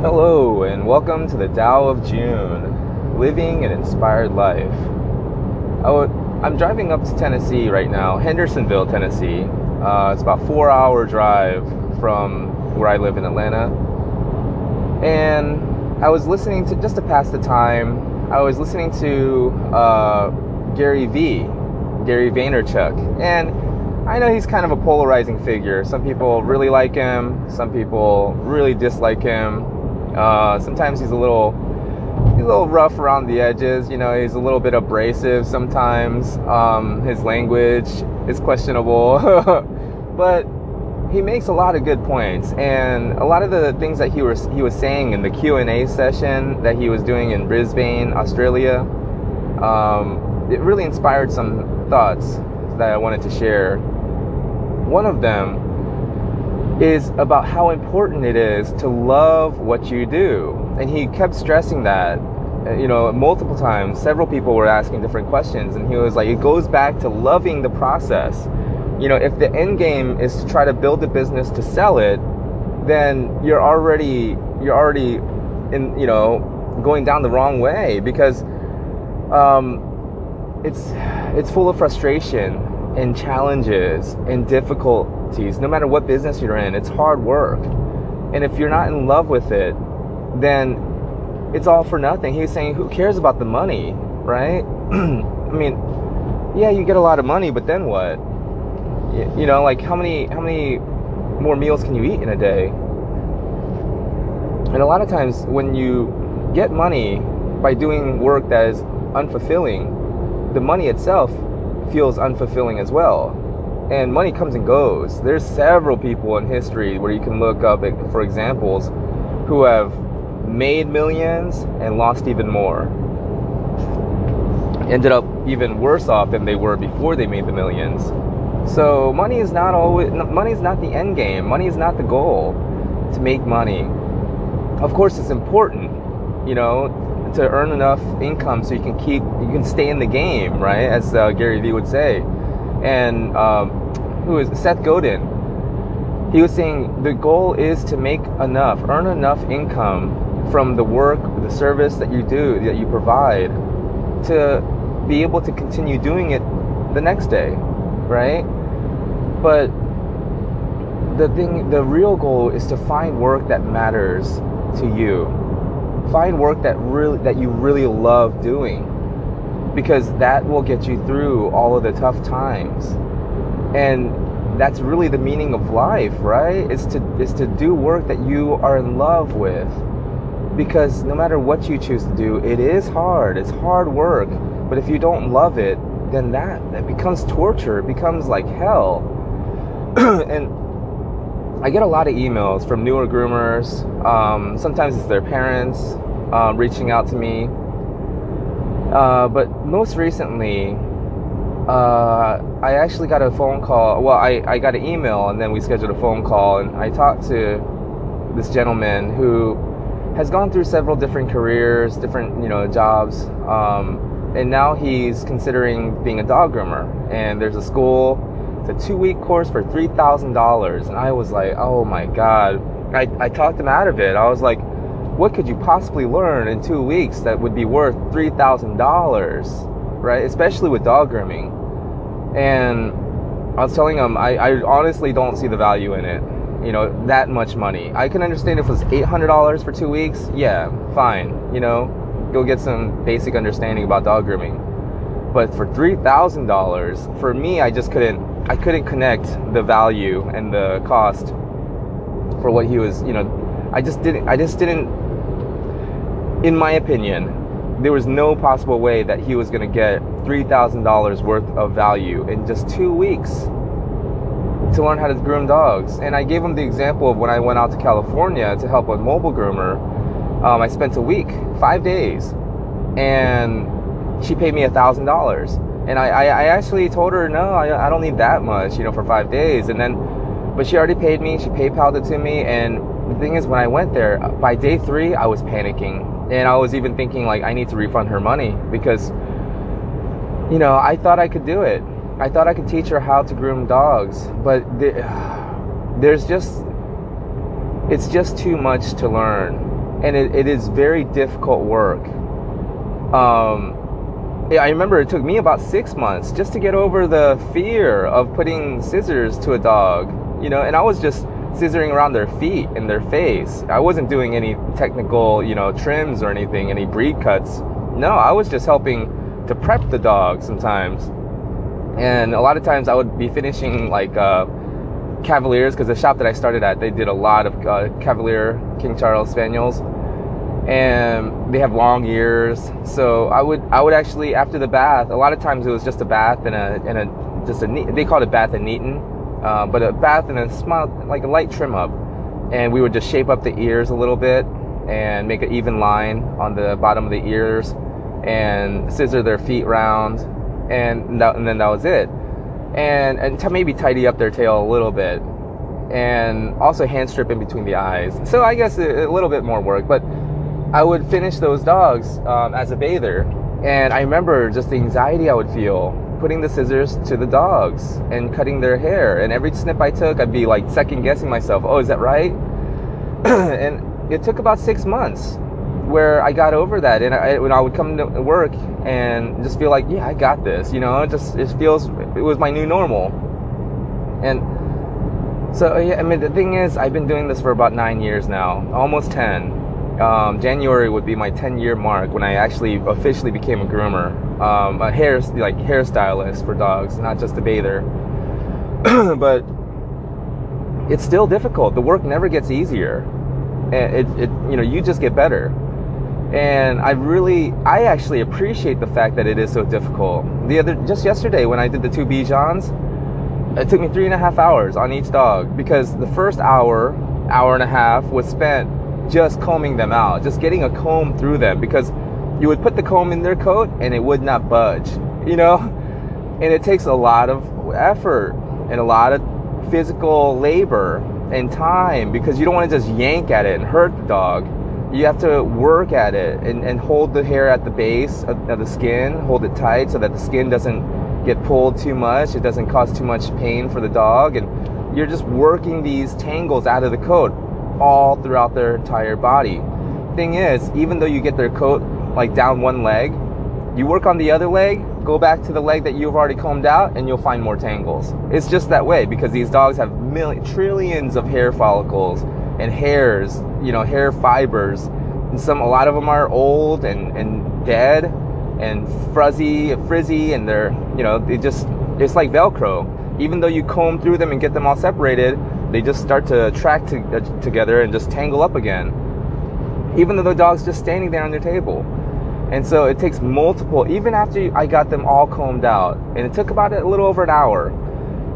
Hello, and welcome to the Tao of Jun Living an Inspired Life. I am driving up to Tennessee right now, Hendersonville, Tennessee. Uh, it's about four hour drive from where I live in Atlanta. And I was listening to, just to pass the time, I was listening to uh, Gary Vee, Gary Vaynerchuk. And I know he's kind of a polarizing figure. Some people really like him, some people really dislike him uh, sometimes he's a little he's a little rough around the edges. You know, he's a little bit abrasive sometimes. Um, his language is questionable, but he makes a lot of good points. And a lot of the things that he was he was saying in the Q and A session that he was doing in Brisbane, Australia, um, it really inspired some thoughts that I wanted to share. One of them is about how important it is to love what you do. And he kept stressing that, uh, you know, multiple times. Several people were asking different questions, and he was like, it goes back to loving the process. You know, if the end game is to try to build a business to sell it, then you're already you're already in you know going down the wrong way because um, it's it's full of frustration and challenges and difficult no matter what business you're in. It's hard work. And if you're not in love with it, then it's all for nothing. He's saying, who cares about the money, right? I mean, yeah, you get a lot of money, but then what? You know, like how many how many more meals can you eat in a day? And a lot of times when you get money by doing work that is unfulfilling, the money itself feels unfulfilling as well and money comes and goes. There's several people in history where you can look up for examples who have made millions and lost even more. Ended up even worse off than they were before they made the millions. So money is not always money is not the end game. Money is not the goal to make money. Of course, it's important, you know, to earn enough income so you can keep you can stay in the game, right? As uh, Gary Vee would say and um, who is Seth Godin. He was saying the goal is to make enough, earn enough income from the work, the service that you do, that you provide, to be able to continue doing it the next day, right? But the thing, the real goal is to find work that matters to you. Find work that really that you really love doing because that will get you through all of the tough times. And that's really the meaning of life, right? Is to is to do work that you are in love with. Because no matter what you choose to do, it is hard. It's hard work. But if you don't love it, then that that becomes torture. It becomes like hell. and I get a lot of emails from newer groomers. Um, sometimes it's their parents uh, reaching out to me uh, but most recently, uh, I actually got a phone call. Well, I, I got an email and then we scheduled a phone call. And I talked to this gentleman who has gone through several different careers, different, you know, jobs. Um, and now he's considering being a dog groomer. And there's a school, it's a two week course for $3,000. And I was like, oh my God. I, I talked him out of it. I was like, what could you possibly learn in two weeks that would be worth $3,000, right? Especially with dog grooming. And I was telling him, I, I honestly don't see the value in it. You know, that much money. I can understand if it was $800 for two weeks. Yeah, fine. You know, go get some basic understanding about dog grooming. But for $3,000, for me, I just couldn't, I couldn't connect the value and the cost for what he was, you know, I just didn't, I just didn't in my opinion, there was no possible way that he was going to get $3,000 worth of value in just two weeks to learn how to groom dogs. And I gave him the example of when I went out to California to help a mobile groomer. Um, I spent a week, five days, and she paid me a thousand dollars. And I, I, I, actually told her, no, I, I don't need that much, you know, for five days. And then, but she already paid me. She PayPal'd it to me. And the thing is, when I went there, by day three, I was panicking and I was even thinking like I need to refund her money because you know I thought I could do it. I thought I could teach her how to groom dogs, but there's just it's just too much to learn. and it, it is very difficult work. Um, I remember it took me about six months just to get over the fear of putting scissors to a dog, you know, and I was just scissoring around their feet and their face. I wasn't doing any technical, you know, trims or anything, any breed cuts. No, I was just helping to prep the dog sometimes. And a lot of times I would be finishing like uh, Cavaliers because the shop that I started at, they did a lot of uh, Cavalier King Charles Spaniels, and they have long ears. So I would I would actually after the bath, a lot of times it was just a bath and a and a just a they called it bath and neaten, uh, but a bath and a small like a light trim up, and we would just shape up the ears a little bit and make an even line on the bottom of the ears and scissor their feet round. And, that, and then that was it. And and maybe tidy up their tail a little bit. And also hand strip in between the eyes. So i guess a, a little bit more work but i would finish those dogs um, as a bather. And i remember just the anxiety i would feel putting the scissors to the dogs and cutting their hair. And every snip i took i'd be like second guessing myself oh is that right? And it took about six months where I got over that, and I, when I would come to work and just feel like, yeah, I got this, you know, it just it feels it was my new normal, and so yeah, I mean the thing is, I've been doing this for about nine years now, almost ten. Um, January would be my 10 year mark when I actually officially became a groomer, um, a hair like hairstylist for dogs, not just a bather. but it's still difficult. The work never gets easier. And it, it, you know, you just get better and I really, I actually appreciate the fact that it is so difficult. The other, just yesterday when I did the two Bichons, it took me three and a half hours on each dog because the first hour, hour and a half was spent just combing them out, just getting a comb through them because you would put the comb in their coat and it would not budge, you know? And it takes a lot of effort and a lot of physical labor and time because you don't want to just yank at it and hurt the dog you have to work at it and, and hold the hair at the base of, of, the skin, hold it tight so that the skin doesn't get pulled too much, it doesn't cause too much pain for the dog, and you're just working these tangles out of the coat all throughout their entire body. Thing is, even though you get their coat like down one leg, you work on the other leg, go back to the leg that you've already combed out, and you'll find more tangles. It's just that way because these dogs have million, trillions of hair follicles and hairs, you know, hair fibers. And some, a lot of them are old and, and dead and fuzzy, frizzy, and they're, you know, they just, it's like Velcro. Even though you comb through them and get them all separated, they just start to track to, uh, together and just tangle up again. Even though the dog's just standing there on their table. And so it takes multiple, even after I got them all combed out, and it took about a little over an hour.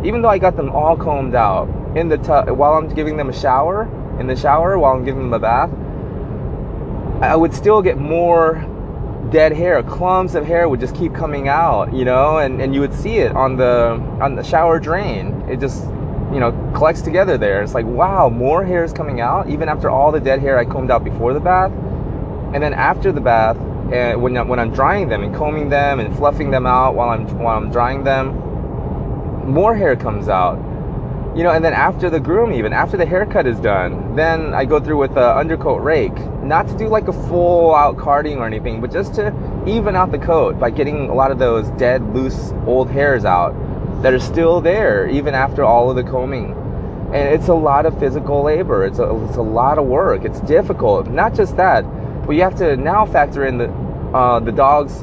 Even though I got them all combed out in the tub while I'm giving them a shower, in the shower while I'm giving them a bath, I would still get more dead hair. Clumps of hair would just keep coming out, you know, and, and you would see it on the on the shower drain. It just you know collects together there. It's like wow, more hair is coming out even after all the dead hair I combed out before the bath, and then after the bath, and when when I'm drying them and combing them and fluffing them out while I'm while I'm drying them, more hair comes out you know, and then after the groom, even after the haircut is done, then I go through with the undercoat rake, not to do like a full out carding or anything, but just to even out the coat by getting a lot of those dead, loose, old hairs out that are still there even after all of the combing. And it's a lot of physical labor. It's a, it's a lot of work. It's difficult. Not just that, but you have to now factor in the uh, the dog's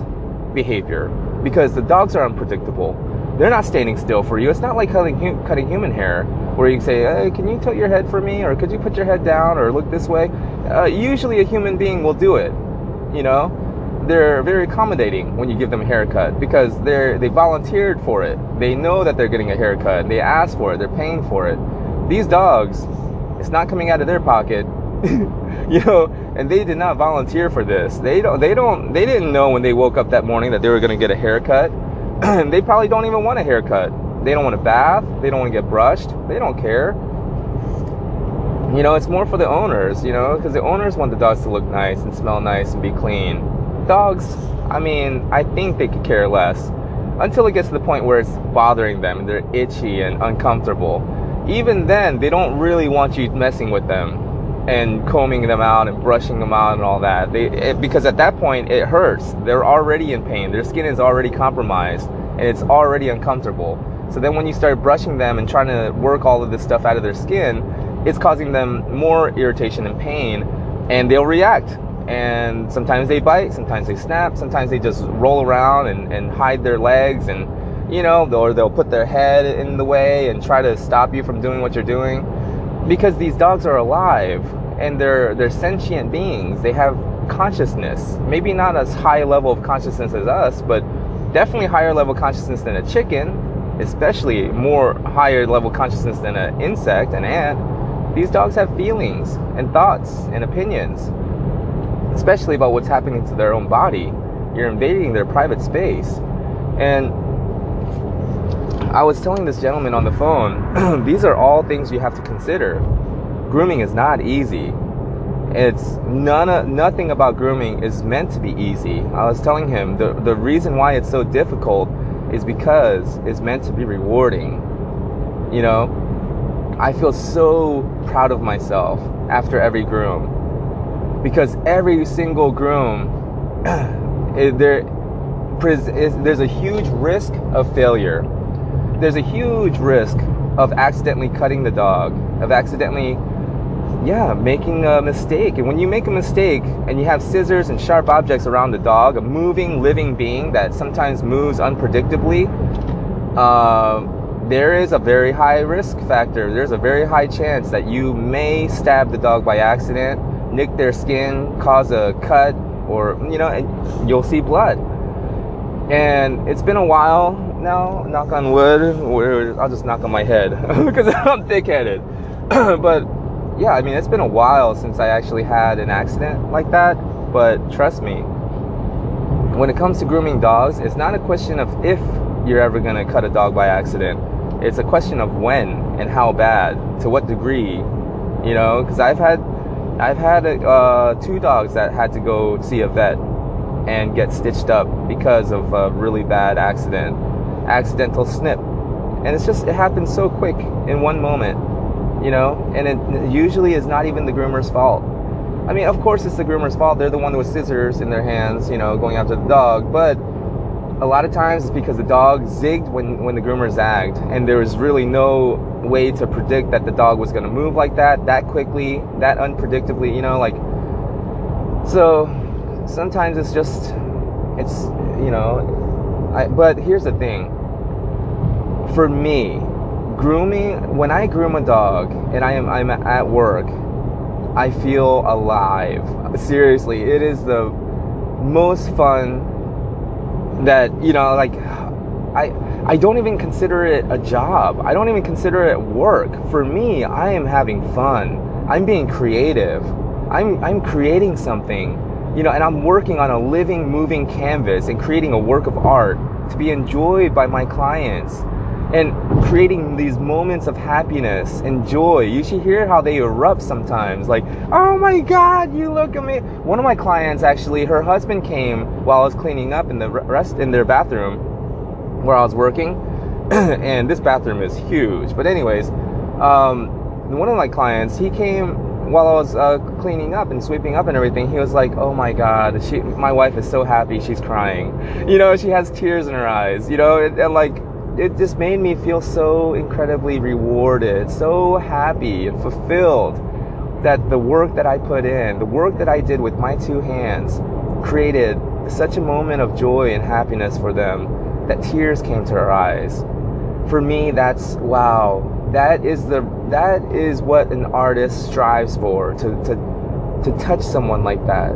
behavior because the dogs are unpredictable they're not standing still for you. It's not like cutting, cutting human hair where you can say, hey, can you tilt your head for me? Or could you put your head down or look this way? Uh, usually a human being will do it, you know? They're very accommodating when you give them a haircut because they're they volunteered for it. They know that they're getting a haircut. They asked for it. They're paying for it. These dogs, it's not coming out of their pocket, you know. And they did not volunteer for this. They don't. They don't. They didn't know when they woke up that morning that they were going to get a haircut And they probably don't even want a haircut. They don't want a bath. They don't want to get brushed. They don't care. You know, it's more for the owners, you know, because the owners want the dogs to look nice and smell nice and be clean. Dogs, I mean, I think they could care less until it gets to the point where it's bothering them and they're itchy and uncomfortable. Even then, they don't really want you messing with them. And combing them out and brushing them out and all that. They, it, because at that point it hurts. They're already in pain. Their skin is already compromised and it's already uncomfortable. So then when you start brushing them and trying to work all of this stuff out of their skin, it's causing them more irritation and pain and they'll react. And sometimes they bite, sometimes they snap, sometimes they just roll around and, and hide their legs and you know, or they'll put their head in the way and try to stop you from doing what you're doing because these dogs are alive and they're they're sentient beings. They have consciousness. Maybe not as high level of consciousness as us, but definitely higher level consciousness than a chicken, especially more higher level consciousness than an insect, an ant. These dogs have feelings and thoughts and opinions, especially about what's happening to their own body. You're invading their private space. And I was telling this gentleman on the phone, these are all things you have to consider. Grooming is not easy. It's none of, nothing about grooming is meant to be easy. I was telling him the the reason why it's so difficult is because it's meant to be rewarding. You know, I feel so proud of myself after every groom because every single groom there there's a huge risk of failure there's a huge risk of accidentally cutting the dog, of accidentally, yeah, making a mistake. And when you make a mistake and you have scissors and sharp objects around the dog, a moving, living being that sometimes moves unpredictably, uh, there is a very high risk factor. There's a very high chance that you may stab the dog by accident, nick their skin, cause a cut, or, you know, and you'll see blood. And it's been a while now, knock on wood, I'll just knock on my head because I'm thick headed. but yeah, I mean, it's been a while since I actually had an accident like that. But trust me, when it comes to grooming dogs, it's not a question of if you're ever going to cut a dog by accident. It's a question of when and how bad, to what degree, you know, because I've had I've had uh, two dogs that had to go see a vet and get stitched up because of a really bad accident accidental snip. And it's just, it happens so quick in one moment, you know? And it usually is not even the groomer's fault. I mean, of course, it's the groomer's fault. They're the one with scissors in their hands, you know, going after the dog. But a lot of times it's because the dog zigged when, when the groomer zagged. And there was really no way to predict that the dog was going to move like that, that quickly, that unpredictably, you know, like. So sometimes it's just, it's, you know, I, but here's the thing for me, grooming when I groom a dog and I am I'm at work, I feel alive. Seriously, it is the most fun that you know like I I don't even consider it a job. I don't even consider it work. For me, I am having fun. I'm being creative. I'm I'm creating something. You know, and I'm working on a living moving canvas and creating a work of art to be enjoyed by my clients and creating these moments of happiness and joy. You should hear how they erupt sometimes. Like, oh my God, you look at me. One of my clients actually, her husband came while I was cleaning up in the rest in their bathroom where I was working, and this bathroom is huge. But anyways, um, one of my clients, he came while I was uh, cleaning up and sweeping up and everything, he was like, "Oh my God, she, my wife is so happy, she's crying. You know, she has tears in her eyes. You know, and, and like it just made me feel so incredibly rewarded, so happy and fulfilled that the work that I put in, the work that I did with my two hands, created such a moment of joy and happiness for them that tears came to their eyes. For me, that's wow. That is the that is what an artist strives for to to to touch someone like that,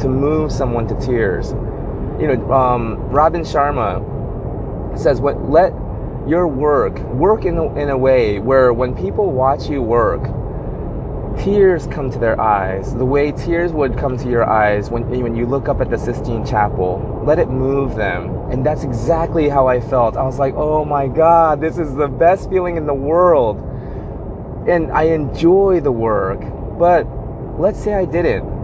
to move someone to tears. You know, um, Robin Sharma says what let your work work in a, in a way where when people watch you work tears come to their eyes. The way tears would come to your eyes when, when you look up at the Sistine Chapel let it move them. And that's exactly how I felt. I was like oh my god this is the best feeling in the world. And I enjoy the work but let's say I didn't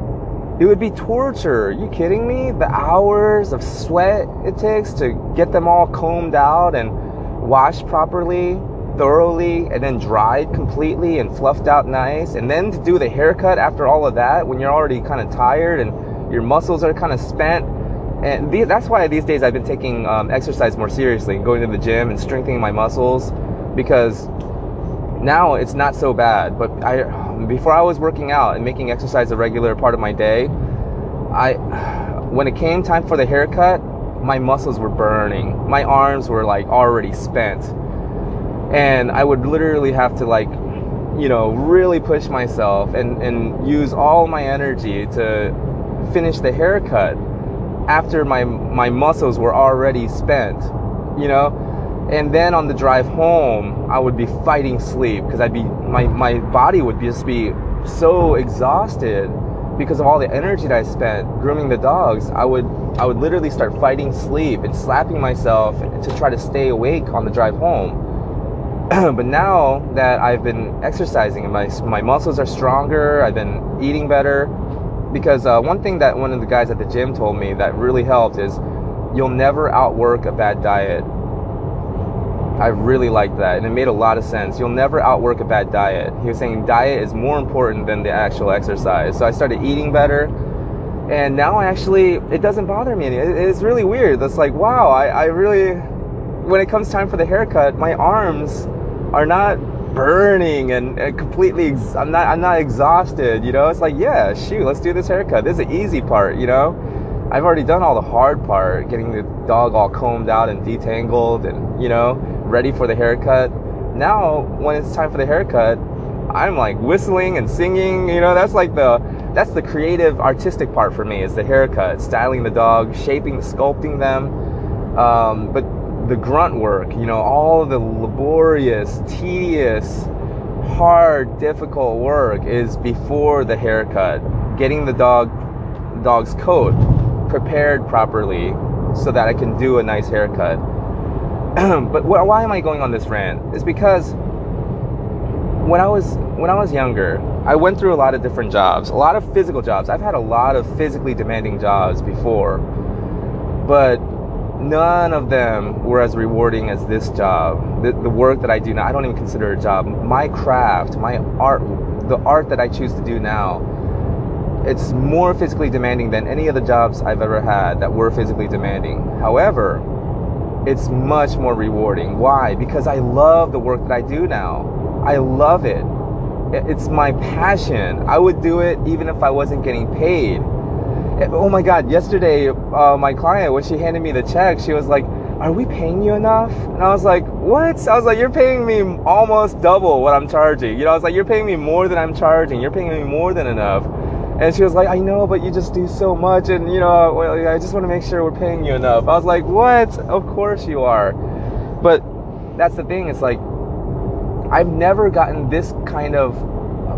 it would be torture. Are you kidding me? The hours of sweat it takes to get them all combed out and washed properly. thoroughly and then dried completely and fluffed out nice and then to do the haircut after all of that when you're already kind of tired and your muscles are kind of spent and that's why these days I've been taking um, exercise more seriously, going to the gym and strengthening my muscles, because now it's not so bad. But I, before I was working out and making exercise a regular part of my day, I, when it came time for the haircut, my muscles were burning. My arms were like already spent, and I would literally have to like, you know, really push myself and and use all my energy to finish the haircut after my my muscles were already spent, you know. And then on the drive home, I would be fighting sleep because I'd be my my body would just be so exhausted because of all the energy that I spent grooming the dogs. I would I would literally start fighting sleep and slapping myself to try to stay awake on the drive home. but now that I've been exercising and my my muscles are stronger, I've been eating better, because uh, one thing that one of the guys at the gym told me that really helped is you'll never outwork a bad diet. I really liked that, and it made a lot of sense. You'll never outwork a bad diet. He was saying diet is more important than the actual exercise. So I started eating better, and now I actually it doesn't bother me. Anymore. It's really weird. It's like wow, I, I really, when it comes time for the haircut, my arms are not burning and, and completely ex- I'm not I'm not exhausted, you know? It's like, yeah, shoot, let's do this haircut. This is the easy part, you know? I've already done all the hard part, getting the dog all combed out and detangled and, you know, ready for the haircut. Now, when it's time for the haircut, I'm like whistling and singing, you know, that's like the that's the creative artistic part for me is the haircut, styling the dog, shaping, sculpting them. Um, but the grunt work, you know, all the laborious, tedious, hard, difficult work is before the haircut. Getting the dog dog's coat prepared properly so that I can do a nice haircut. but wh- why am I going on this rant? It's because when I was when I was younger, I went through a lot of different jobs, a lot of physical jobs. I've had a lot of physically demanding jobs before. But none of them were as rewarding as this job. The, the work that I do now, I don't even consider a job. My craft, my art, the art that I choose to do now, it's more physically demanding than any of the jobs I've ever had that were physically demanding. However, it's much more rewarding. Why? Because I love the work that I do now. I love it. It's my passion. I would do it even if I wasn't getting paid oh my god yesterday uh, my client when she handed me the check she was like are we paying you enough and i was like what i was like you're paying me almost double what i'm charging you know i was like you're paying me more than i'm charging you're paying me more than enough and she was like i know but you just do so much and you know well, i just want to make sure we're paying you enough i was like what of course you are but that's the thing it's like i've never gotten this kind of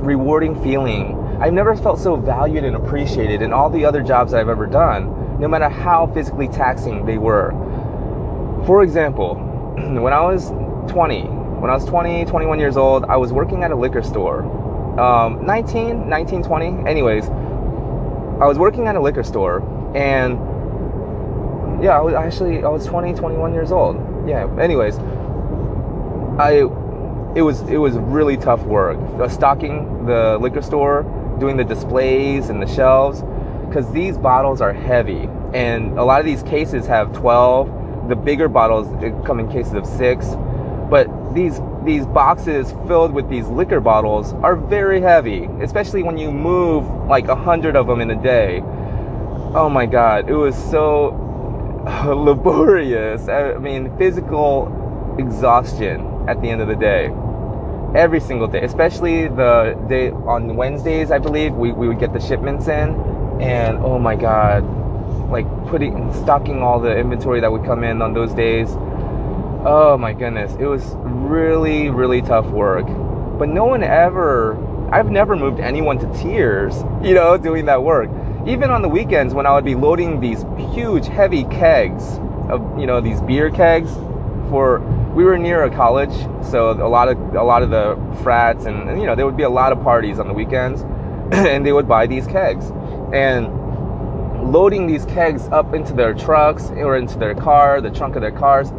rewarding feeling I've never felt so valued and appreciated in all the other jobs I've ever done, no matter how physically taxing they were. For example, when I was 20, when I was 20, 21 years old, I was working at a liquor store. Um, 19, 19, 20. Anyways, I was working at a liquor store and yeah, I was actually, I was 20, 21 years old. Yeah, anyways, I, it was, it was really tough work. Stocking the liquor store, doing the displays and the shelves because these bottles are heavy and a lot of these cases have 12 the bigger bottles come in cases of 6 but these these boxes filled with these liquor bottles are very heavy especially when you move like a hundred of them in a day oh my god it was so laborious i mean physical exhaustion at the end of the day every single day, especially the day on Wednesdays, I believe, we, we would get the shipments in. And oh my God, like putting, stocking all the inventory that would come in on those days. Oh my goodness, it was really, really tough work. But no one ever, I've never moved anyone to tears, you know, doing that work. Even on the weekends when I would be loading these huge, heavy kegs of, you know, these beer kegs for we were near a college, so a lot of a lot of the frats and, you know there would be a lot of parties on the weekends, and they would buy these kegs, and loading these kegs up into their trucks or into their car, the trunk of their cars.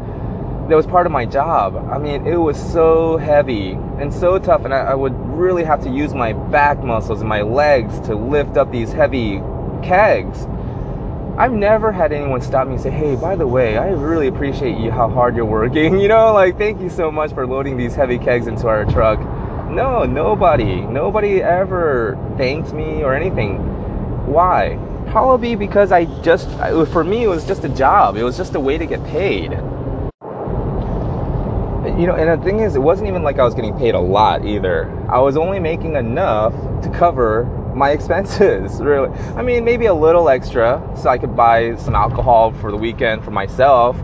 That was part of my job. I mean, it was so heavy and so tough, and I, I, would really have to use my back muscles and my legs to lift up these heavy kegs. I've never had anyone stop me and say, "Hey, by the way, I really appreciate you how hard you're working. You know, like thank you so much for loading these heavy kegs into our truck." No, nobody, nobody ever thanked me or anything. Why? Probably because I just, for me, it was just a job. It was just a way to get paid you know, and the thing is, it wasn't even like I was getting paid a lot either. I was only making enough to cover my expenses, really. I mean, maybe a little extra so I could buy some alcohol for the weekend for myself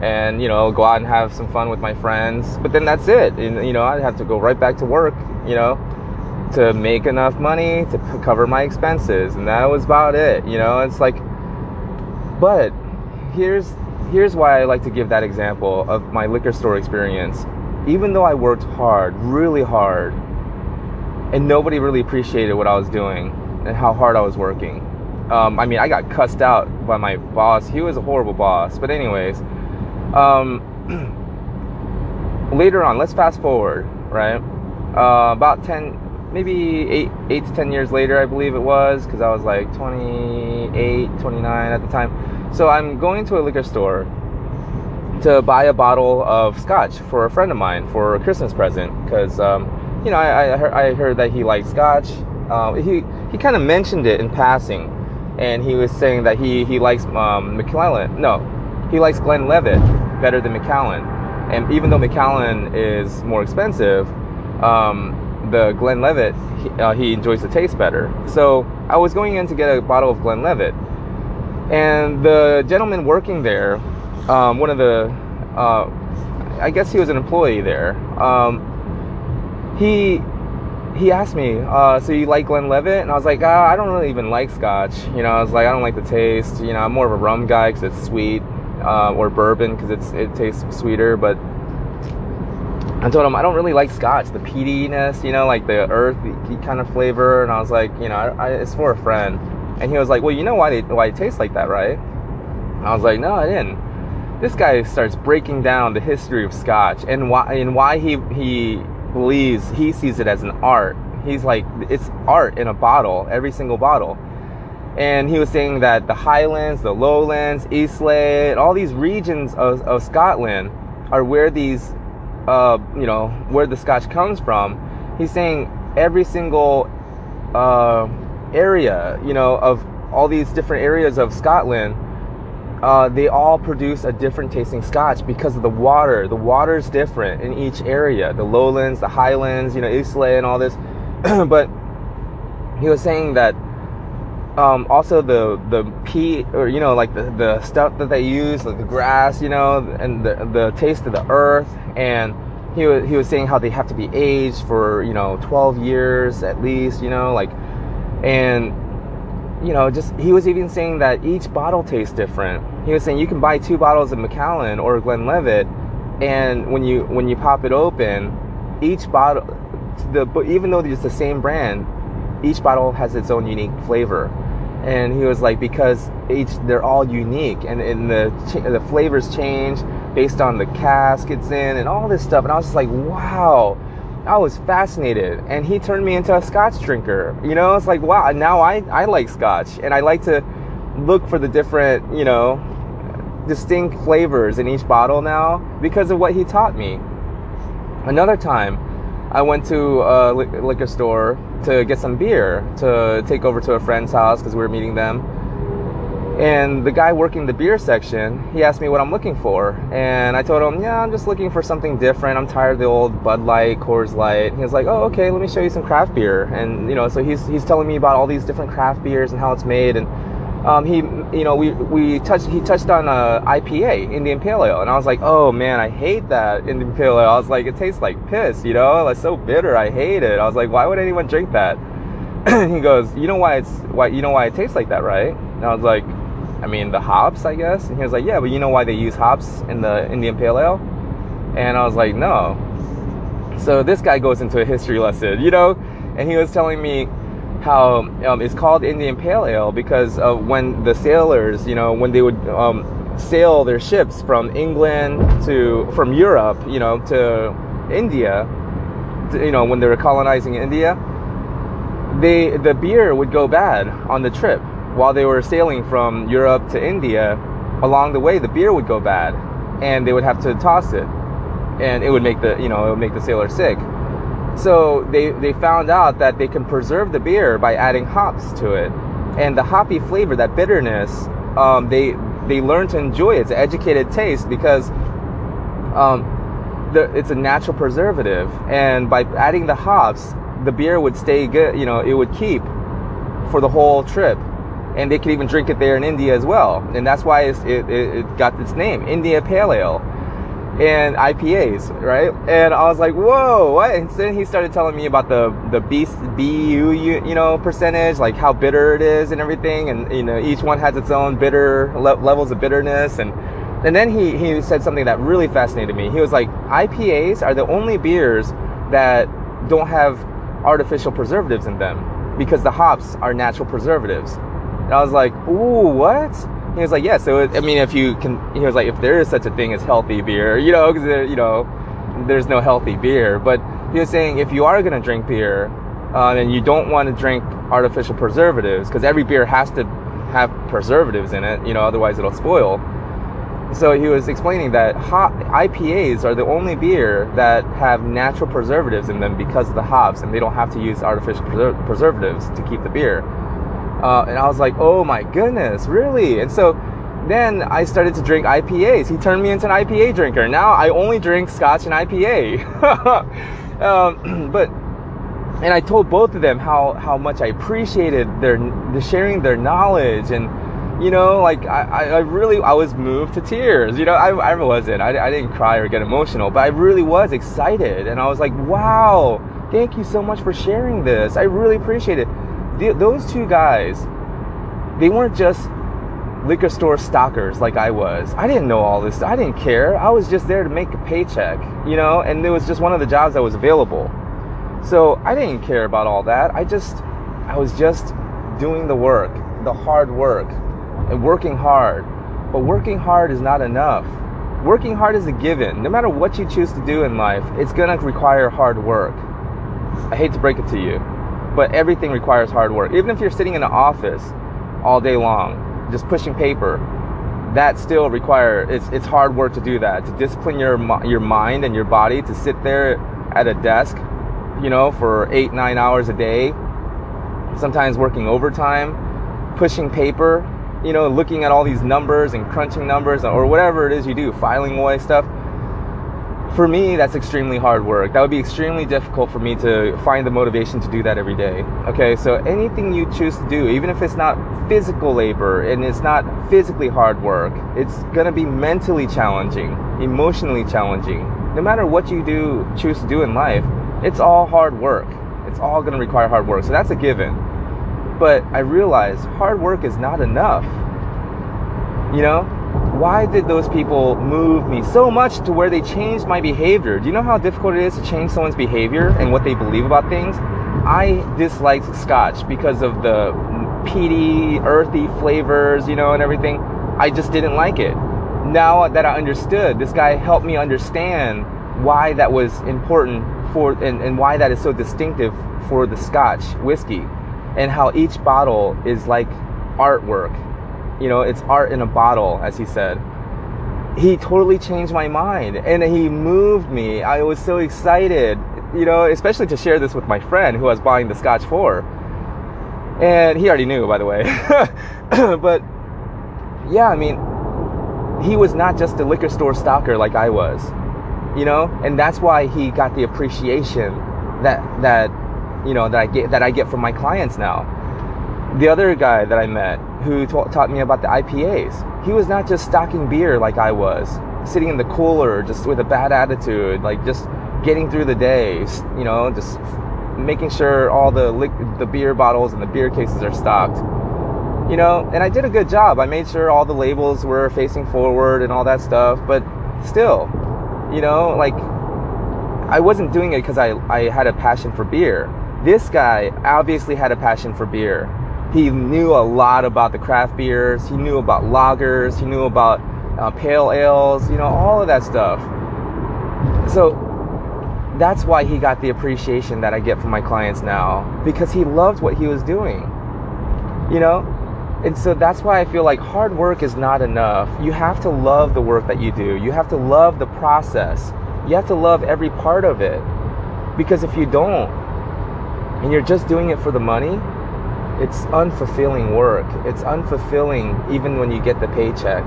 and, you know, go out and have some fun with my friends. But then that's it. And, you know, I'd have to go right back to work, you know, to make enough money to cover my expenses. And that was about it, you know. It's like, but here's here's why I like to give that example of my liquor store experience. Even though I worked hard, really hard, and nobody really appreciated what I was doing and how hard I was working. Um, I mean, I got cussed out by my boss. He was a horrible boss. But, anyways, um, later on, let's fast forward, right? Uh, about 10, maybe 8, 8 to 10 years later, I believe it was, because I was like 28, 29 at the time so I'm going to a liquor store to buy a bottle of scotch for a friend of mine for a Christmas present because um, you know I, I, heard, I, heard, that he likes scotch. Uh, he he kind of mentioned it in passing, and he was saying that he he likes um, Macallan. No, he likes Glenlivet better than Macallan. And even though Macallan is more expensive, um, the Glenlivet he, uh, he enjoys the taste better. So I was going in to get a bottle of Glenlivet and the gentleman working there, um, one of the, uh, I guess he was an employee there. Um, he he asked me, uh, so you like Glenlivet? And I was like, uh, I don't really even like Scotch. You know, I was like, I don't like the taste. You know, I'm more of a rum guy because it's sweet, uh, or bourbon because it's it tastes sweeter. But I told him I don't really like Scotch, the peatiness, you know, like the earthy kind of flavor. And I was like, you know, I, I, it's for a friend. And he was like, Well, you know why, they, why it tastes like that, right? And I was like, No, I didn't. This guy starts breaking down the history of scotch and why, and why he, he believes he sees it as an art. He's like, It's art in a bottle, every single bottle. And he was saying that the Highlands, the Lowlands, Islay, all these regions of, of Scotland are where these, uh, you know, where the scotch comes from. He's saying every single uh, area, you know, of all these different areas of Scotland, uh, they all produce a different tasting scotch because of the water. The water is different in each area. The lowlands, the highlands, you know, Islay and all this. but he was saying that um, also the the peat or you know like the, the stuff that they use, like the grass, you know, and the the taste of the earth. And he was he was saying how they have to be aged for you know 12 years at least, you know, like and you know just he was even saying that each bottle tastes different. He was saying you can buy two bottles of macallan or glenlivet and when you when you pop it open each bottle the even though it's the same brand each bottle has its own unique flavor. And he was like because each they're all unique and, and the the flavors change based on the cask it's in and all this stuff. And i was just like wow I was fascinated, and he turned me into a Scotch drinker. You know, it's like wow. Now I I like Scotch, and I like to look for the different you know distinct flavors in each bottle now because of what he taught me. Another time, I went to a liquor store to get some beer to take over to a friend's house because we were meeting them and the guy working the beer section, he asked me what I'm looking for. And I told him, yeah, I'm just looking for something different. I'm tired of the old Bud Light, Coors Light. And he was like, oh, okay, let me show you some craft beer. And, you know, so he's, he's telling me about all these different craft beers and how it's made. And um, he, you know, we, we touched, he touched on uh, IPA, Indian Pale Ale. And I was like, oh man, I hate that Indian Pale Ale. I was like, it tastes like piss, you know, it's so bitter. I hate it. I was like, why would anyone drink that? he goes, you know why it's, why, you know why it tastes like that, right? And I was like, I mean, the hops, I guess. And he was like, yeah, but you know why they use hops in the Indian Pale Ale? And I was like, no. So this guy goes into a history lesson, you know, and he was telling me how um, it's called Indian Pale Ale because when the sailors, you know, when they would um, sail their ships from England to from Europe, you know, to India, to, you know, when they were colonizing India, they the beer would go bad on the trip while they were sailing from Europe to India. Along the way, the beer would go bad, and they would have to toss it, and it would make the you know it would make the sailor sick. So they they found out that they can preserve the beer by adding hops to it, and the hoppy flavor, that bitterness, um, they they learn to enjoy it. It's an educated taste because um, the, it's a natural preservative, and by adding the hops, the beer would stay good. You know, it would keep for the whole trip, and they could even drink it there in India as well. And that's why it, it, got its name, India Pale Ale and IPAs, right? And I was like, whoa, what? And then he started telling me about the the B, BU, you know, percentage, like how bitter it is and everything, and you know, each one has its own bitter le- levels of bitterness, and and then he he said something that really fascinated me. He was like, IPAs are the only beers that don't have artificial preservatives in them because the hops are natural preservatives. And I was like, ooh, what? He was like, yeah. So it, I mean, if you can, he was like, if there is such a thing as healthy beer, you know, because you know, there's no healthy beer. But he was saying if you are gonna drink beer, uh, and you don't want to drink artificial preservatives, because every beer has to have preservatives in it, you know, otherwise it'll spoil. So he was explaining that hop, IPAs are the only beer that have natural preservatives in them because of the hops, and they don't have to use artificial preser- preservatives to keep the beer. Uh, and I was like, oh my goodness, really? And so then I started to drink IPAs. He turned me into an IPA drinker. Now I only drink Scotch and IPA. um, but and I told both of them how how much I appreciated their the sharing their knowledge and you know like I, I really I was moved to tears you know I, I wasn't I, I didn't cry or get emotional but I really was excited and I was like wow thank you so much for sharing this I really appreciate it the, those two guys, they weren't just liquor store stockers like I was. I didn't know all this. I didn't care. I was just there to make a paycheck, you know, and it was just one of the jobs that was available. So I didn't care about all that. I just, I was just doing the work, the hard work, and working hard. But working hard is not enough. Working hard is a given. No matter what you choose to do in life, it's gonna require hard work. I hate to break it to you but everything requires hard work. Even if you're sitting in an office all day long, just pushing paper, that still requires it's it's hard work to do that. To discipline your your mind and your body to sit there at a desk, you know, for eight nine hours a day, sometimes working overtime, pushing paper, you know, looking at all these numbers and crunching numbers or whatever it is you do, filing away stuff for me, that's extremely hard work. That would be extremely difficult for me to find the motivation to do that every day. Okay, so anything you choose to do, even if it's not physical labor and it's not physically hard work, it's gonna be mentally challenging, emotionally challenging. No matter what you do, choose to do in life, it's all hard work. It's all gonna require hard work. So that's a given. But I realize hard work is not enough. You know, why did those people move me so much to where they changed my behavior? Do you know how difficult it is to change someone's behavior and what they believe about things? I disliked scotch because of the peaty, earthy flavors, you know, and everything. I just didn't like it. Now that I understood, this guy helped me understand why that was important for and, and why that is so distinctive for the scotch whiskey and how each bottle is like artwork you know, it's art in a bottle, as he said. He totally changed my mind and he moved me. I was so excited, you know, especially to share this with my friend who I was buying the scotch for. And he already knew, by the way. but yeah, I mean, he was not just a liquor store stocker like I was, you know, and that's why he got the appreciation that that you know that I get that I get from my clients now. The other guy that I met who ta- taught me about the IPAs. He was not just stocking beer like I was, sitting in the cooler just with a bad attitude, like just getting through the day, you know, just making sure all the li- the beer bottles and the beer cases are stocked. You know, and I did a good job. I made sure all the labels were facing forward and all that stuff, but still, you know, like I wasn't doing it because I, I had a passion for beer. This guy obviously had a passion for beer he knew a lot about the craft beers. He knew about lagers. He knew about uh, pale ales, you know, all of that stuff. So that's why he got the appreciation that I get from my clients now because he loved what he was doing. You know? And so that's why I feel like hard work is not enough. You have to love the work that you do. You have to love the process. You have to love every part of it. Because if you don't, and you're just doing it for the money, it's unfulfilling work. It's unfulfilling even when you get the paycheck.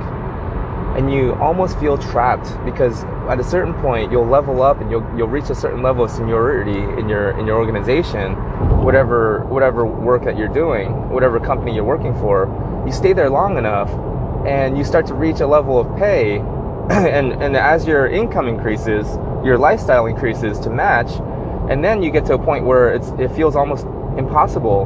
And you almost feel trapped because at a certain point you'll level up and you'll you'll reach a certain level of seniority in your in your organization. Whatever whatever work that you're doing whatever company you're working for you stay there long enough and you start to reach a level of pay. And and as your income increases your lifestyle increases to match. And then you get to a point where it's it feels almost impossible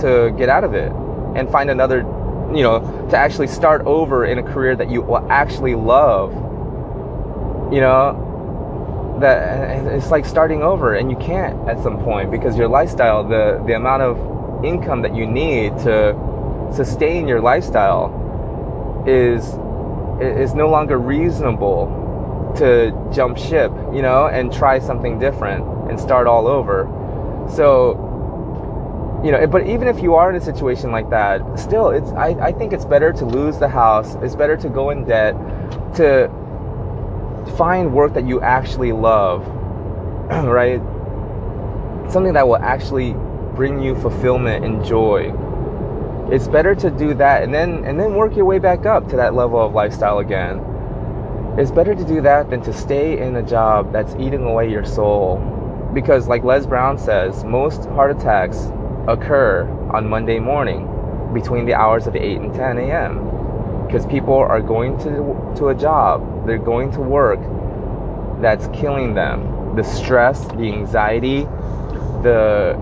to get out of it and find another you know, to actually start over in a career that you will actually love. You know, that it's like starting over, and you can't at some point because your lifestyle, the the amount of income that you need to sustain your lifestyle, is is no longer reasonable to jump ship, you know, and try something different and start all over. So you know but even if you are in a situation like that still it's I, I think it's better to lose the house. It's better to go in debt to find work that you actually love right? Something that will actually bring you fulfillment and joy. It's better to do that and then and then work your way back up to that level of lifestyle again. It's better to do that than to stay in a job that's eating away your soul. Because like Les Brown says most heart attacks occur on Monday morning between the hours of 8 and 10 a.m. Because people are going to, to a job, they're going to work that's killing them. The stress, the anxiety, the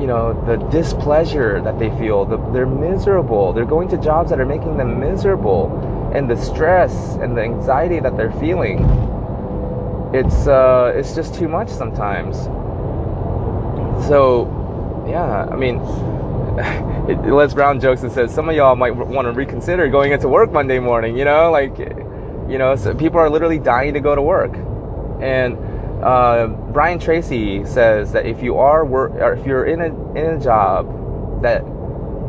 you know the displeasure that they feel the, they're miserable they're going to jobs that are making them miserable and the stress and the anxiety that they're feeling it's uh, it's just too much sometimes so yeah, I mean, Les Brown jokes and says some of y'all might want to reconsider going into work Monday morning. You know, like, you know, so people are literally dying to go to work, and uh, Brian Tracy says that if you are work, or if you're in a in a job that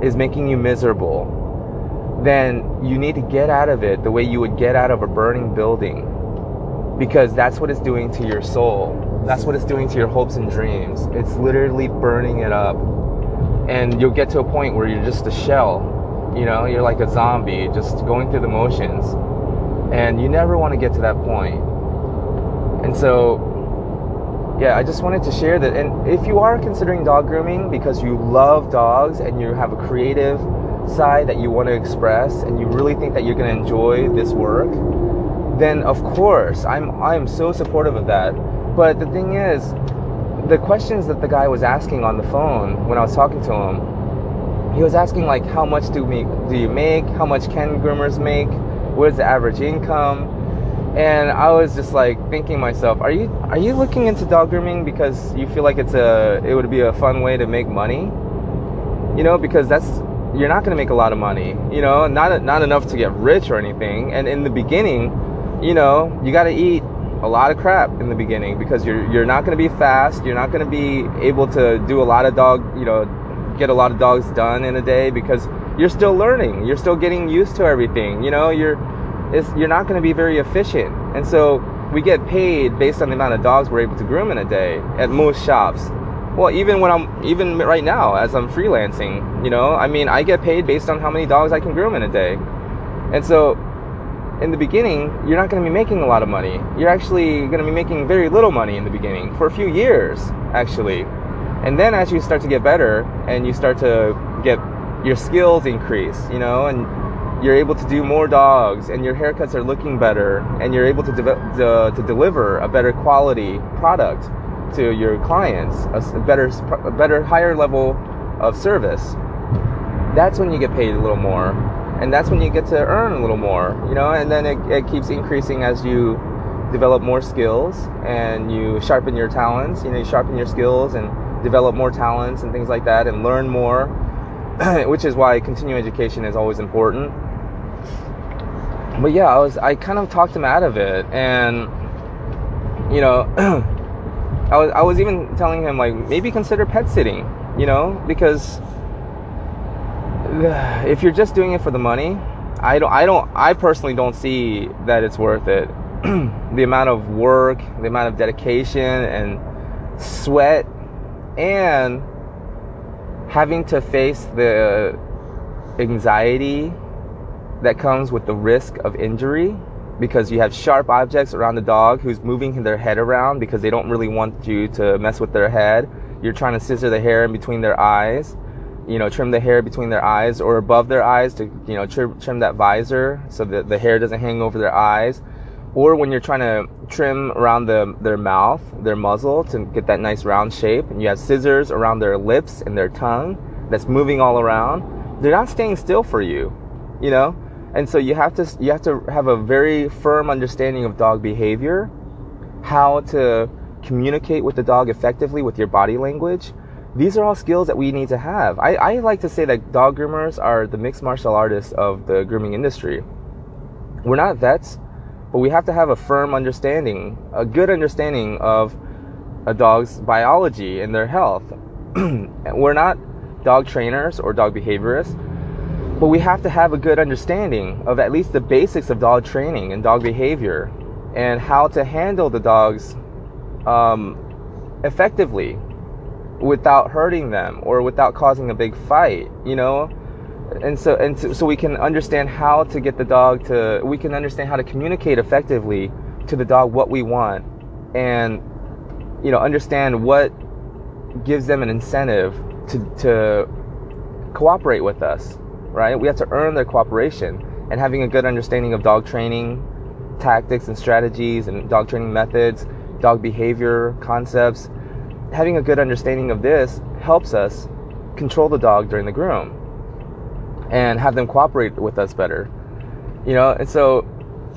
is making you miserable, then you need to get out of it the way you would get out of a burning building, because that's what it's doing to your soul that's what it's doing to your hopes and dreams. It's literally burning it up. And you'll get to a point where you're just a shell. You know, you're like a zombie, just going through the motions. And you never want to get to that point. And so, yeah, I just wanted to share that. And if you are considering dog grooming because you love dogs and you have a creative side that you want to express and you really think that you're going to enjoy this work, then of course, I'm I'm so supportive of that but the thing is, the questions that the guy was asking on the phone when I was talking to him, he was asking like, how much do we do you make? How much can groomers make? What is the average income? And I was just like thinking myself, are you are you looking into dog grooming because you feel like it's a it would be a fun way to make money? You know, because that's you're not going to make a lot of money. You know, not not enough to get rich or anything. And in the beginning, you know, you got to eat a lot of crap in the beginning because you're you're not going to be fast. You're not going to be able to do a lot of dog, you know, get a lot of dogs done in a day because you're still learning. You're still getting used to everything. You know, you're it's, you're not going to be very efficient. And so we get paid based on the amount of dogs we're able to groom in a day at most shops. Well, even when I'm even right now as I'm freelancing, you know, I mean, I get paid based on how many dogs I can groom in a day. And so in the beginning, you're not going to be making a lot of money. You're actually going to be making very little money in the beginning for a few years, actually. And then as you start to get better and you start to get your skills increase, you know, and you're able to do more dogs and your haircuts are looking better and you're able to, de- to, to deliver a better quality product to your clients, a better, a better, higher level of service. That's when you get paid a little more and that's when you get to earn a little more you know and then it, it keeps increasing as you develop more skills and you sharpen your talents. You know you sharpen your skills and develop more talents and things like that and learn more which is why continuing education is always important. But yeah, I was I kind of talked him out of it, and you know, I was I was even telling him like maybe consider pet sitting, you know, because if you're just doing it for the money, I don't I don't I personally don't see that it's worth it. the amount of work, the amount of dedication and sweat and having to face the anxiety that comes with the risk of injury because you have sharp objects around the dog who's moving their head around because they don't really want you to mess with their head. You're trying to scissor the hair in between their eyes, you know, trim the hair between their eyes or above their eyes to, you know, trim, trim that visor so that the hair doesn't hang over their eyes. Or when you're trying to trim around the, their mouth, their muzzle to get that nice round shape, and you have scissors around their lips and their tongue that's moving all around, they're not staying still for you, you know? And so you have to you have to have a very firm understanding of dog behavior, how to communicate with the dog effectively with your body language. These are all skills that we need to have. I, I like to say that dog groomers are the mixed martial artists of the grooming industry. We're not vets, but we have to have a firm understanding, a good understanding of a dog's biology and their health. We're not dog trainers or dog behaviorists but we have to have a good understanding of at least the basics of dog training and dog behavior and how to handle the dogs um, effectively without hurting them or without causing a big fight, you know? And so and so, so we can understand how to get the dog to we can understand how to communicate effectively to the dog what we want and you know understand what gives them an incentive to to cooperate with us right? We have to earn their cooperation and having a good understanding of dog training tactics and strategies and dog training methods, dog behavior concepts. Having a good understanding of this helps us control the dog during the groom and have them cooperate with us better. You know, and so,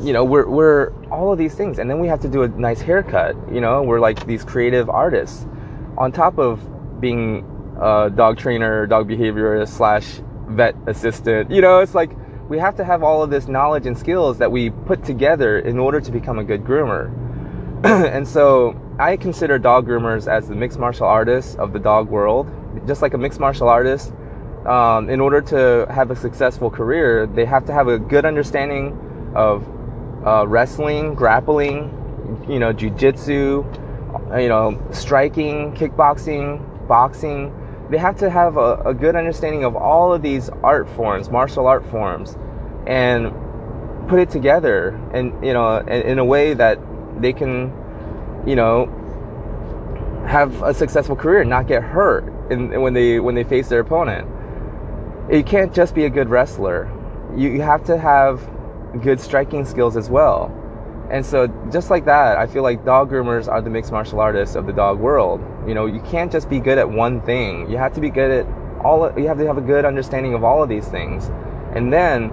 you know, we're, we're all of these things. And then we have to do a nice haircut. You know, we're like these creative artists on top of being a dog trainer, dog behaviorist slash vet assistant. You know, it's like we have to have all of this knowledge and skills that we put together in order to become a good groomer. and so I consider dog groomers as the mixed martial artists of the dog world. Just like a mixed martial artist, um, in order to have a successful career, they have to have a good understanding of uh, wrestling, grappling, you know, jujitsu, you know, striking, kickboxing, boxing, they have to have a, a good understanding of all of these art forms, martial art forms, and put it together and you know in, in, a way that they can you know have a successful career not get hurt in, when they when they face their opponent you can't just be a good wrestler you, you have to have good striking skills as well and so, just like that, I feel like dog groomers are the mixed martial artists of the dog world. You know, you can't just be good at one thing. You have to be good at all. You have to have a good understanding of all of these things, and then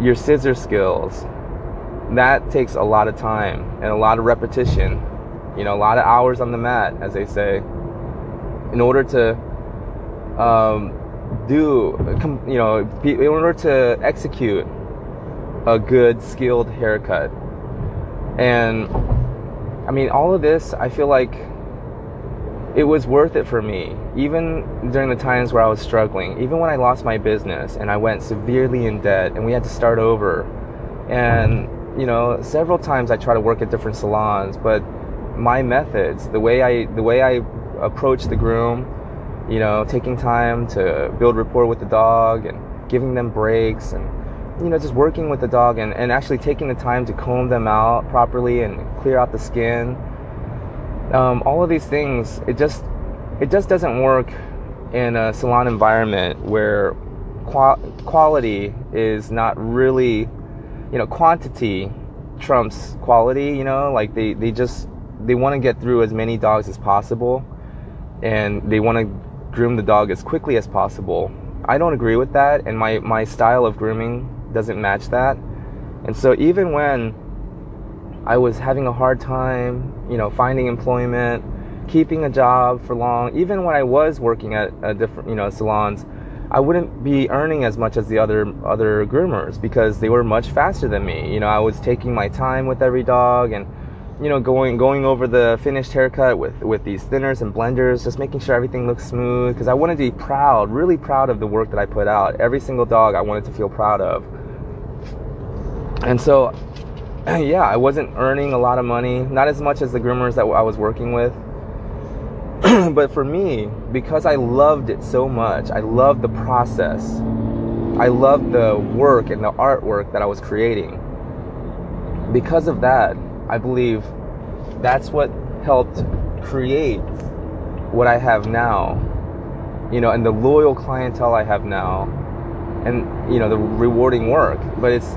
your scissor skills. That takes a lot of time and a lot of repetition. You know, a lot of hours on the mat, as they say, in order to um, do, you know, in order to execute a good skilled haircut and I mean, all of this, I feel like it was worth it for me, even during the times where I was struggling, even when I lost my business and I went severely in debt and we had to start over. And, you know, several times I try to work at different salons, but my methods, the way I, the way I approach the groom, you know, taking time to build rapport with the dog and giving them breaks and you know, just working with the dog and, and actually taking the time to comb them out properly and clear out the skin. Um, all of these things, it just it just doesn't work in a salon environment where quality is not really, you know, quantity trumps quality. You know, like they they just they want to get through as many dogs as possible, and they want to groom the dog as quickly as possible. I don't agree with that, and my my style of grooming doesn't match that. And so even when I was having a hard time, you know, finding employment, keeping a job for long, even when I was working at a different, you know, salons, I wouldn't be earning as much as the other other groomers because they were much faster than me. You know, I was taking my time with every dog and you know going going over the finished haircut with with these thinners and blenders, just making sure everything looks smooth because I wanted to be proud, really proud of the work that I put out. Every single dog I wanted to feel proud of. And so yeah, I wasn't earning a lot of money, not as much as the groomers that I was working with but for me, because I loved it so much, I loved the process. I loved the work and the artwork that I was creating. Because of that, I believe that's what helped create what I have now. You know, and the loyal clientele I have now. And, you know, the rewarding work. But it's,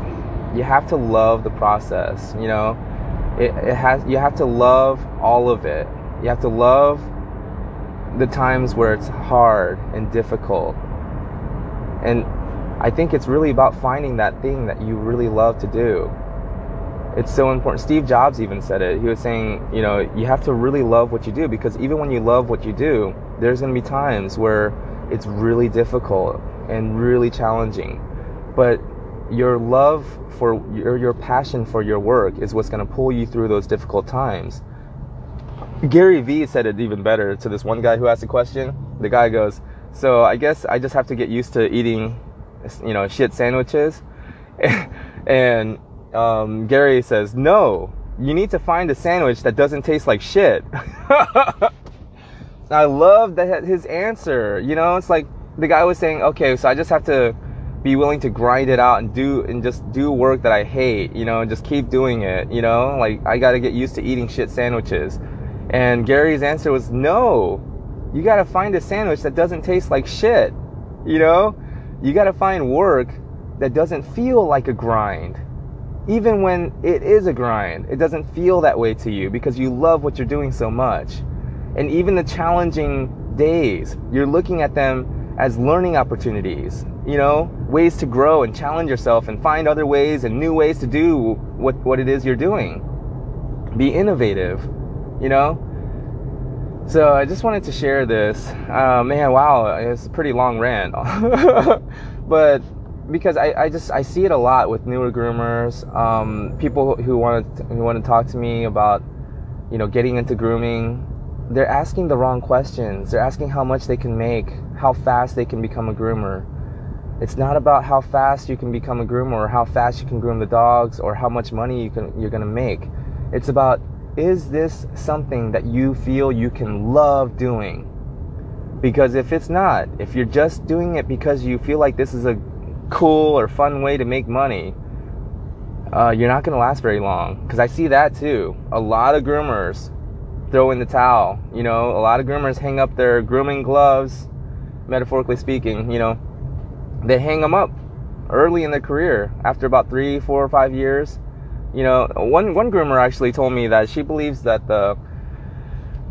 you have to love the process, you know? It, it has, you have to love all of it. You have to love the times where it's hard and difficult. And I think it's really about finding that thing that you really love to do. It's so important. Steve Jobs even said it. He was saying, you know, you have to really love what you do because even when you love what you do, there's going to be times where it's really difficult and really challenging. But your love for your your passion for your work is what's going to pull you through those difficult times. Gary Vee said it even better to this one guy who asked a question. The guy goes, "So I guess I just have to get used to eating, you know, shit sandwiches." and um, Gary says, "No, you need to find a sandwich that doesn't taste like shit." I love that his answer. You know, it's like the guy was saying, "Okay, so I just have to." be willing to grind it out and do and just do work that I hate, you know, and just keep doing it, you know? Like I got to get used to eating shit sandwiches. And Gary's answer was no. You got to find a sandwich that doesn't taste like shit. You know? You got to find work that doesn't feel like a grind. Even when it is a grind, it doesn't feel that way to you because you love what you're doing so much. And even the challenging days, you're looking at them as learning opportunities, you know, ways to grow and challenge yourself and find other ways and new ways to do what, what it is you're doing. Be innovative you know? So I just wanted to share this. Uh, man, wow, it's a pretty long rant. but because I, I just I see it a lot with newer groomers, um, people who want to, who want to talk to me about, you know, getting into grooming. They're asking the wrong questions. They're asking how much they can make, how fast they can become a groomer. It's not about how fast you can become a groomer or how fast you can groom the dogs or how much money you can you're gonna make. It's about is this something that you feel you can love doing? Because if it's not, if you're just doing it because you feel like this is a cool or fun way to make money, uh, you're not going to last very long. Because I see that too. A lot of groomers throw in the towel. You know, a lot of groomers hang up their grooming gloves, metaphorically speaking, you know, they hang them up early in their career after about three, four, or five years you know, one one groomer actually told me that she believes that the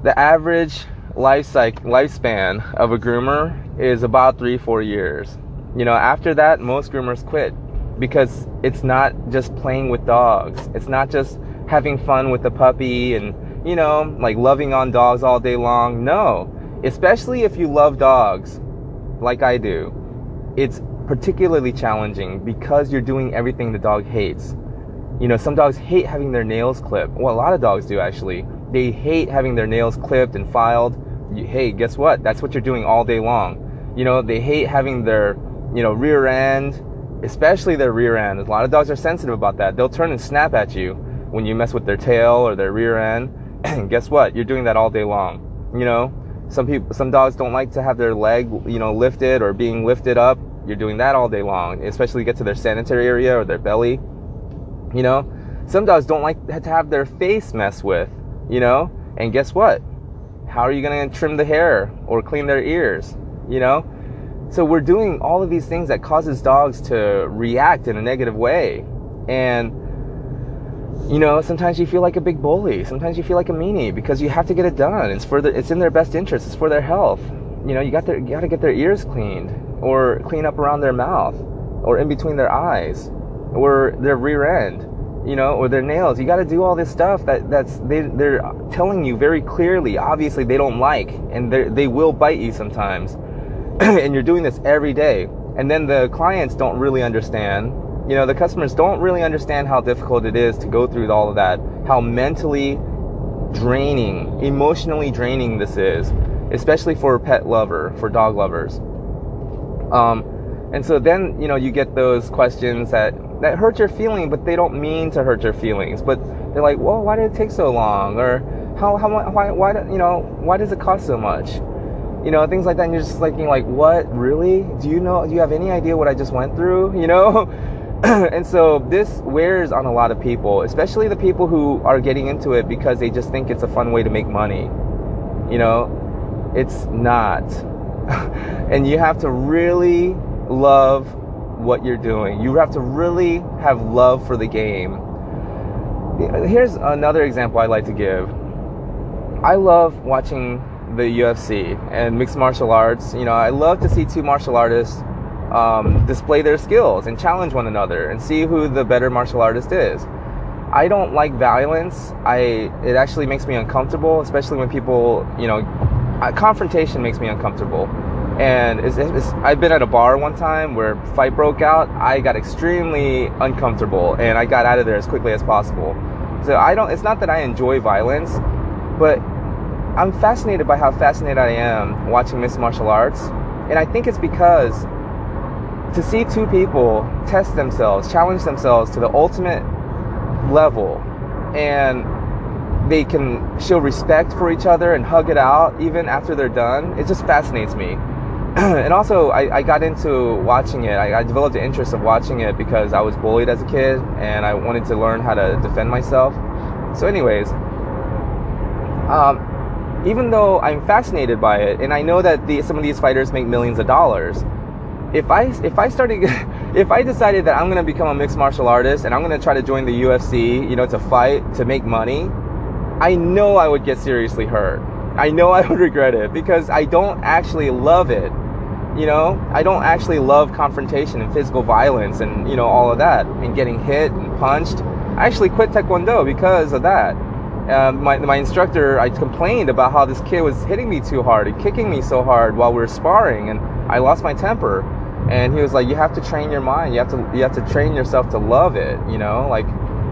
the average life cycle, lifespan of a groomer is about three four years. You know, after that, most groomers quit because it's not just playing with dogs. It's not just having fun with the puppy and you know, like loving on dogs all day long. No, especially if you love dogs, like I do, it's particularly challenging because you're doing everything the dog hates. You know, some dogs hate having their nails clipped. Well, a lot of dogs do actually. They hate having their nails clipped and filed. Hey, guess what? That's what you're doing all day long. You know, they hate having their, you know, rear end, especially their rear end. A lot of dogs are sensitive about that. They'll turn and snap at you when you mess with their tail or their rear end. And guess what? You're doing that all day long. You know, some people, some dogs don't like to have their leg, you know, lifted or being lifted up. You're doing that all day long, especially get to their sanitary area or their belly. You know, some dogs don't like to have their face messed with, you know? And guess what? How are you going to trim the hair or clean their ears, you know? So we're doing all of these things that causes dogs to react in a negative way. And you know, sometimes you feel like a big bully. Sometimes you feel like a meanie because you have to get it done. It's for the, it's in their best interest. It's for their health. You know, you got their, you got to get their ears cleaned or clean up around their mouth or in between their eyes or their rear end, you know, or their nails. You got to do all this stuff that that's they they're telling you very clearly. Obviously, they don't like, and they they will bite you sometimes. and you're doing this every day, and then the clients don't really understand, you know, the customers don't really understand how difficult it is to go through all of that, how mentally draining, emotionally draining this is, especially for a pet lover, for dog lovers. Um, and so then, you know, you get those questions that, that hurt your feeling, but they don't mean to hurt your feelings. But they're like, well, why did it take so long? Or how, how, why, why, you know, why does it cost so much? You know, things like that. And you're just thinking like, what, really? Do you know, do you have any idea what I just went through? You know? and so this wears on a lot of people, especially the people who are getting into it because they just think it's a fun way to make money. You know, it's not. and you have to really love what you're doing. You have to really have love for the game. Here's another example I like to give. I love watching the UFC and mixed martial arts. You know, I love to see two martial artists um, display their skills and challenge one another and see who the better martial artist is. I don't like violence. I it actually makes me uncomfortable, especially when people, you know, confrontation makes me uncomfortable. And it's, it's, I've been at a bar one time where fight broke out. I got extremely uncomfortable and I got out of there as quickly as possible. So I don't. It's not that I enjoy violence, but I'm fascinated by how fascinated I am watching mixed martial arts, and I think it's because to see two people test themselves, challenge themselves to the ultimate level, and they can show respect for each other and hug it out even after they're done, it just fascinates me. and also, I, I, got into watching it. I, I, developed an interest of watching it because I was bullied as a kid and I wanted to learn how to defend myself. So, anyways, um, even though I'm fascinated by it and I know that the, some of these fighters make millions of dollars, if I if I started if I decided that I'm gonna become a mixed martial artist and I'm gonna try to join the UFC, you know, to fight to make money, I know I would get seriously hurt. I know I would regret it because I don't actually love it. You know, I don't actually love confrontation and physical violence and you know all of that and getting hit and punched. I actually quit Taekwondo because of that. Um, my, my instructor, I complained about how this kid was hitting me too hard and kicking me so hard while we were sparring, and I lost my temper. And he was like you have to train your mind. You have to you have to train yourself to love it you know like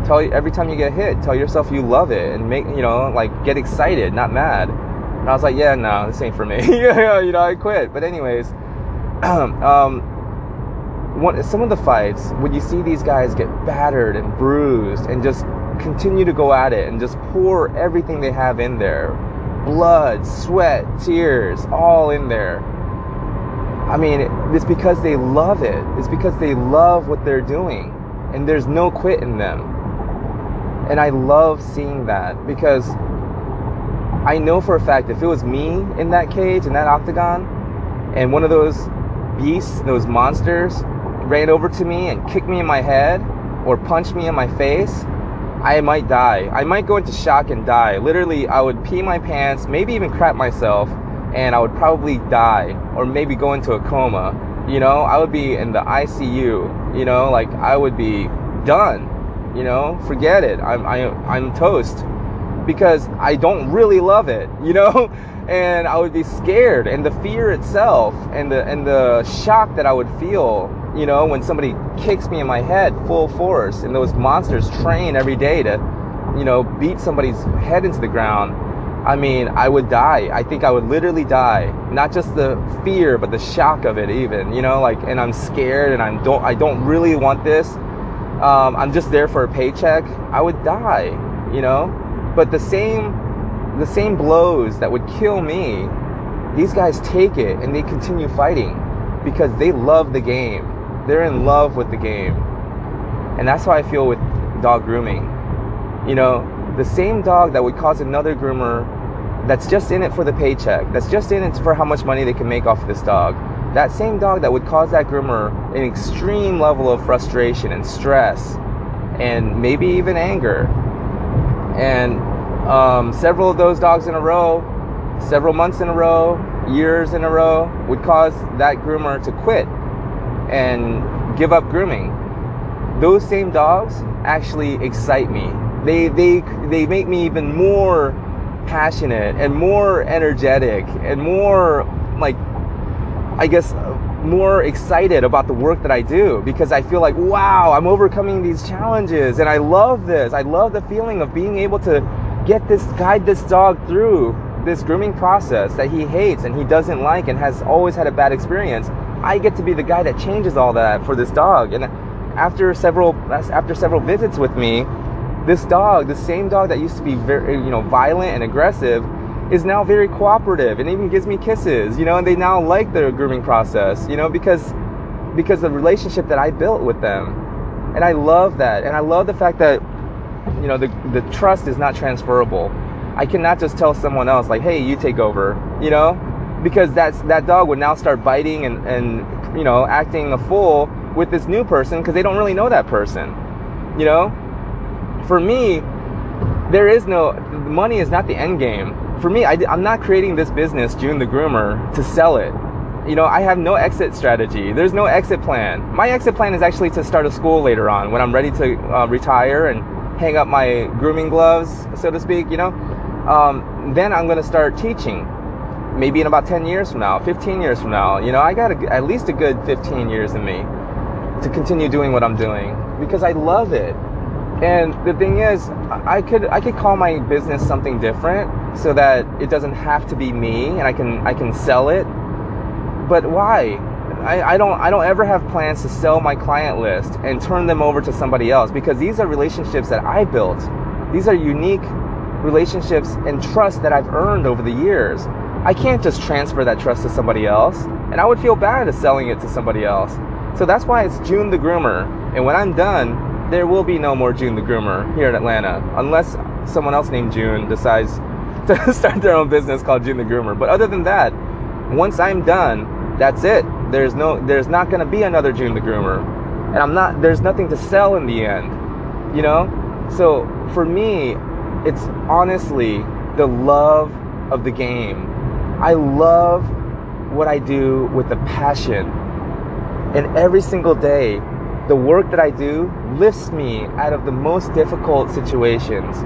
tell every time you get hit tell yourself you love it and make you know like get excited not mad. And i was like yeah no this ain't for me. You know i quit. But anyways um one, some of the fights when you see these guys get battered and bruised and just continue to go at it and just pour everything they have in there blood sweat tears all in there I mean, it's because they love it. It's because they love what they're doing. And there's no quit in them. And I love seeing that because I know for a fact if it was me in that cage, in that octagon, and one of those beasts, those monsters, ran over to me and kicked me in my head or punched me in my face, I might die. I might go into shock and die. Literally, I would pee my pants, maybe even crap myself and I would probably die or maybe go into a coma. You know, I would be in the ICU. You know, like I would be done. You know, forget it. I'm I, am i am toast because I don't really love it. You know, and I would be scared, and the fear itself, and the and the shock that I would feel. You know, when somebody kicks me in my head full force, and those monsters train every day to, you know, beat somebody's head into the ground I mean, I would die. I think I would literally die. Not just the fear, but the shock of it, even. You know, like, and I'm scared, and I'm don't, I don't really want this. Um, I'm just there for a paycheck. I would die. You know, but the same, the same blows that would kill me, these guys take it and they continue fighting because they love the game. They're in love with the game, and that's how I feel with dog grooming. You know, the same dog that would cause another groomer that's just in it for the paycheck, that's just in it for how much money they can make off this dog, that same dog that would cause that groomer an extreme level of frustration and stress and maybe even anger. And um, several of those dogs in a row, several months in a row, years in a row, would cause that groomer to quit and give up grooming. Those same dogs actually excite me they they they make me even more passionate and more energetic and more like I guess, more excited about the work that I do because I feel like, wow, I'm overcoming these challenges and I love this. I love the feeling of being able to get this, guide this dog through this grooming process that he hates and he doesn't like and has always had a bad experience. I get to be the guy that changes all that for this dog. And after several after several visits with me, this dog, the same dog that used to be very you know violent and aggressive, is now very cooperative and even gives me kisses, you know, and they now like the grooming process, you know, because because the relationship that I built with them. And I love that. And I love the fact that you know the the trust is not transferable. I cannot just tell someone else like, "Hey, you take over," you know, because that's that dog would now start biting and and you know acting a fool with this new person because they don't really know that person, you know. For me, there is no money is not the end game for me, I, am not creating this business, Jun the Groomer, to sell it. You know, I have no exit strategy. There's no exit plan. My exit plan is actually to start a school later on when I'm ready to uh, retire and hang up my grooming gloves, so to speak, you know. Um, then I'm going to start teaching. Maybe in about 10 years from now, 15 years from now. You know, I got a, at least a good 15 years in me to continue doing what I'm doing because I love it. And the thing is, I could I could call my business something different so that it doesn't have to be me and I can I can sell it. But why? I, I don't I don't ever have plans to sell my client list and turn them over to somebody else because these are relationships that I built. These are unique relationships and trust that I've earned over the years. I can't just transfer that trust to somebody else, and I would feel bad at selling it to somebody else. So that's why it's Jun the Groomer. And when I'm done, there will be no more Jun the Groomer here in Atlanta unless someone else named Jun decides to start their own business called Jun the Groomer. But other than that, once I'm done, that's it. There's no there's not going to be another Jun the Groomer. And I'm not there's nothing to sell in the end. You know? So for me, it's honestly the love of the game. I love what I do with a passion. And every single day, the work that I do lifts me out of the most difficult situations.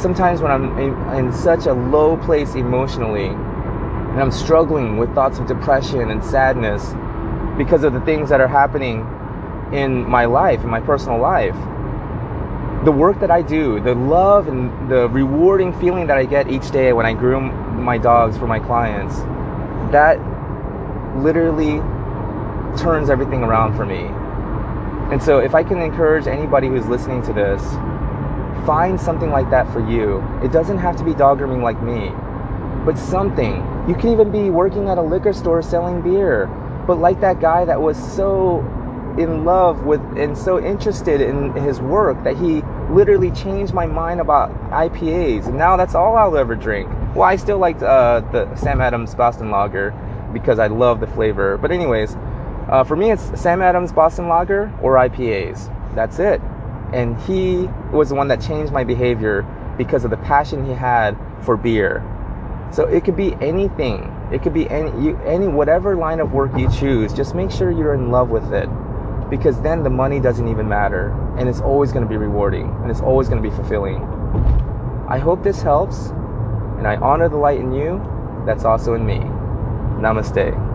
Sometimes when I'm in, in, such a low place emotionally, and I'm struggling with thoughts of depression and sadness because of the things that are happening in my life, in my personal life, the work that I do, the love and the rewarding feeling that I get each day when I groom my dogs for my clients, that literally turns everything around for me. And so, if I can encourage anybody who's listening to this, find something like that for you. It doesn't have to be dog grooming like me, but something. You can even be working at a liquor store selling beer, but like that guy that was so in love with and so interested in his work that he literally changed my mind about IPAs, and now that's all I'll ever drink. Well, I still like uh, the Sam Adams Boston Lager because I love the flavor. But anyways, uh, for me, it's Sam Adams Boston Lager or IPAs. That's it. And he was the one that changed my behavior because of the passion he had for beer. So it could be anything. It could be any you, any whatever line of work you choose. Just make sure you're in love with it, because then the money doesn't even matter, and it's always going to be rewarding, and it's always going to be fulfilling. I hope this helps, and I honor the light in you that's also in me. Namaste.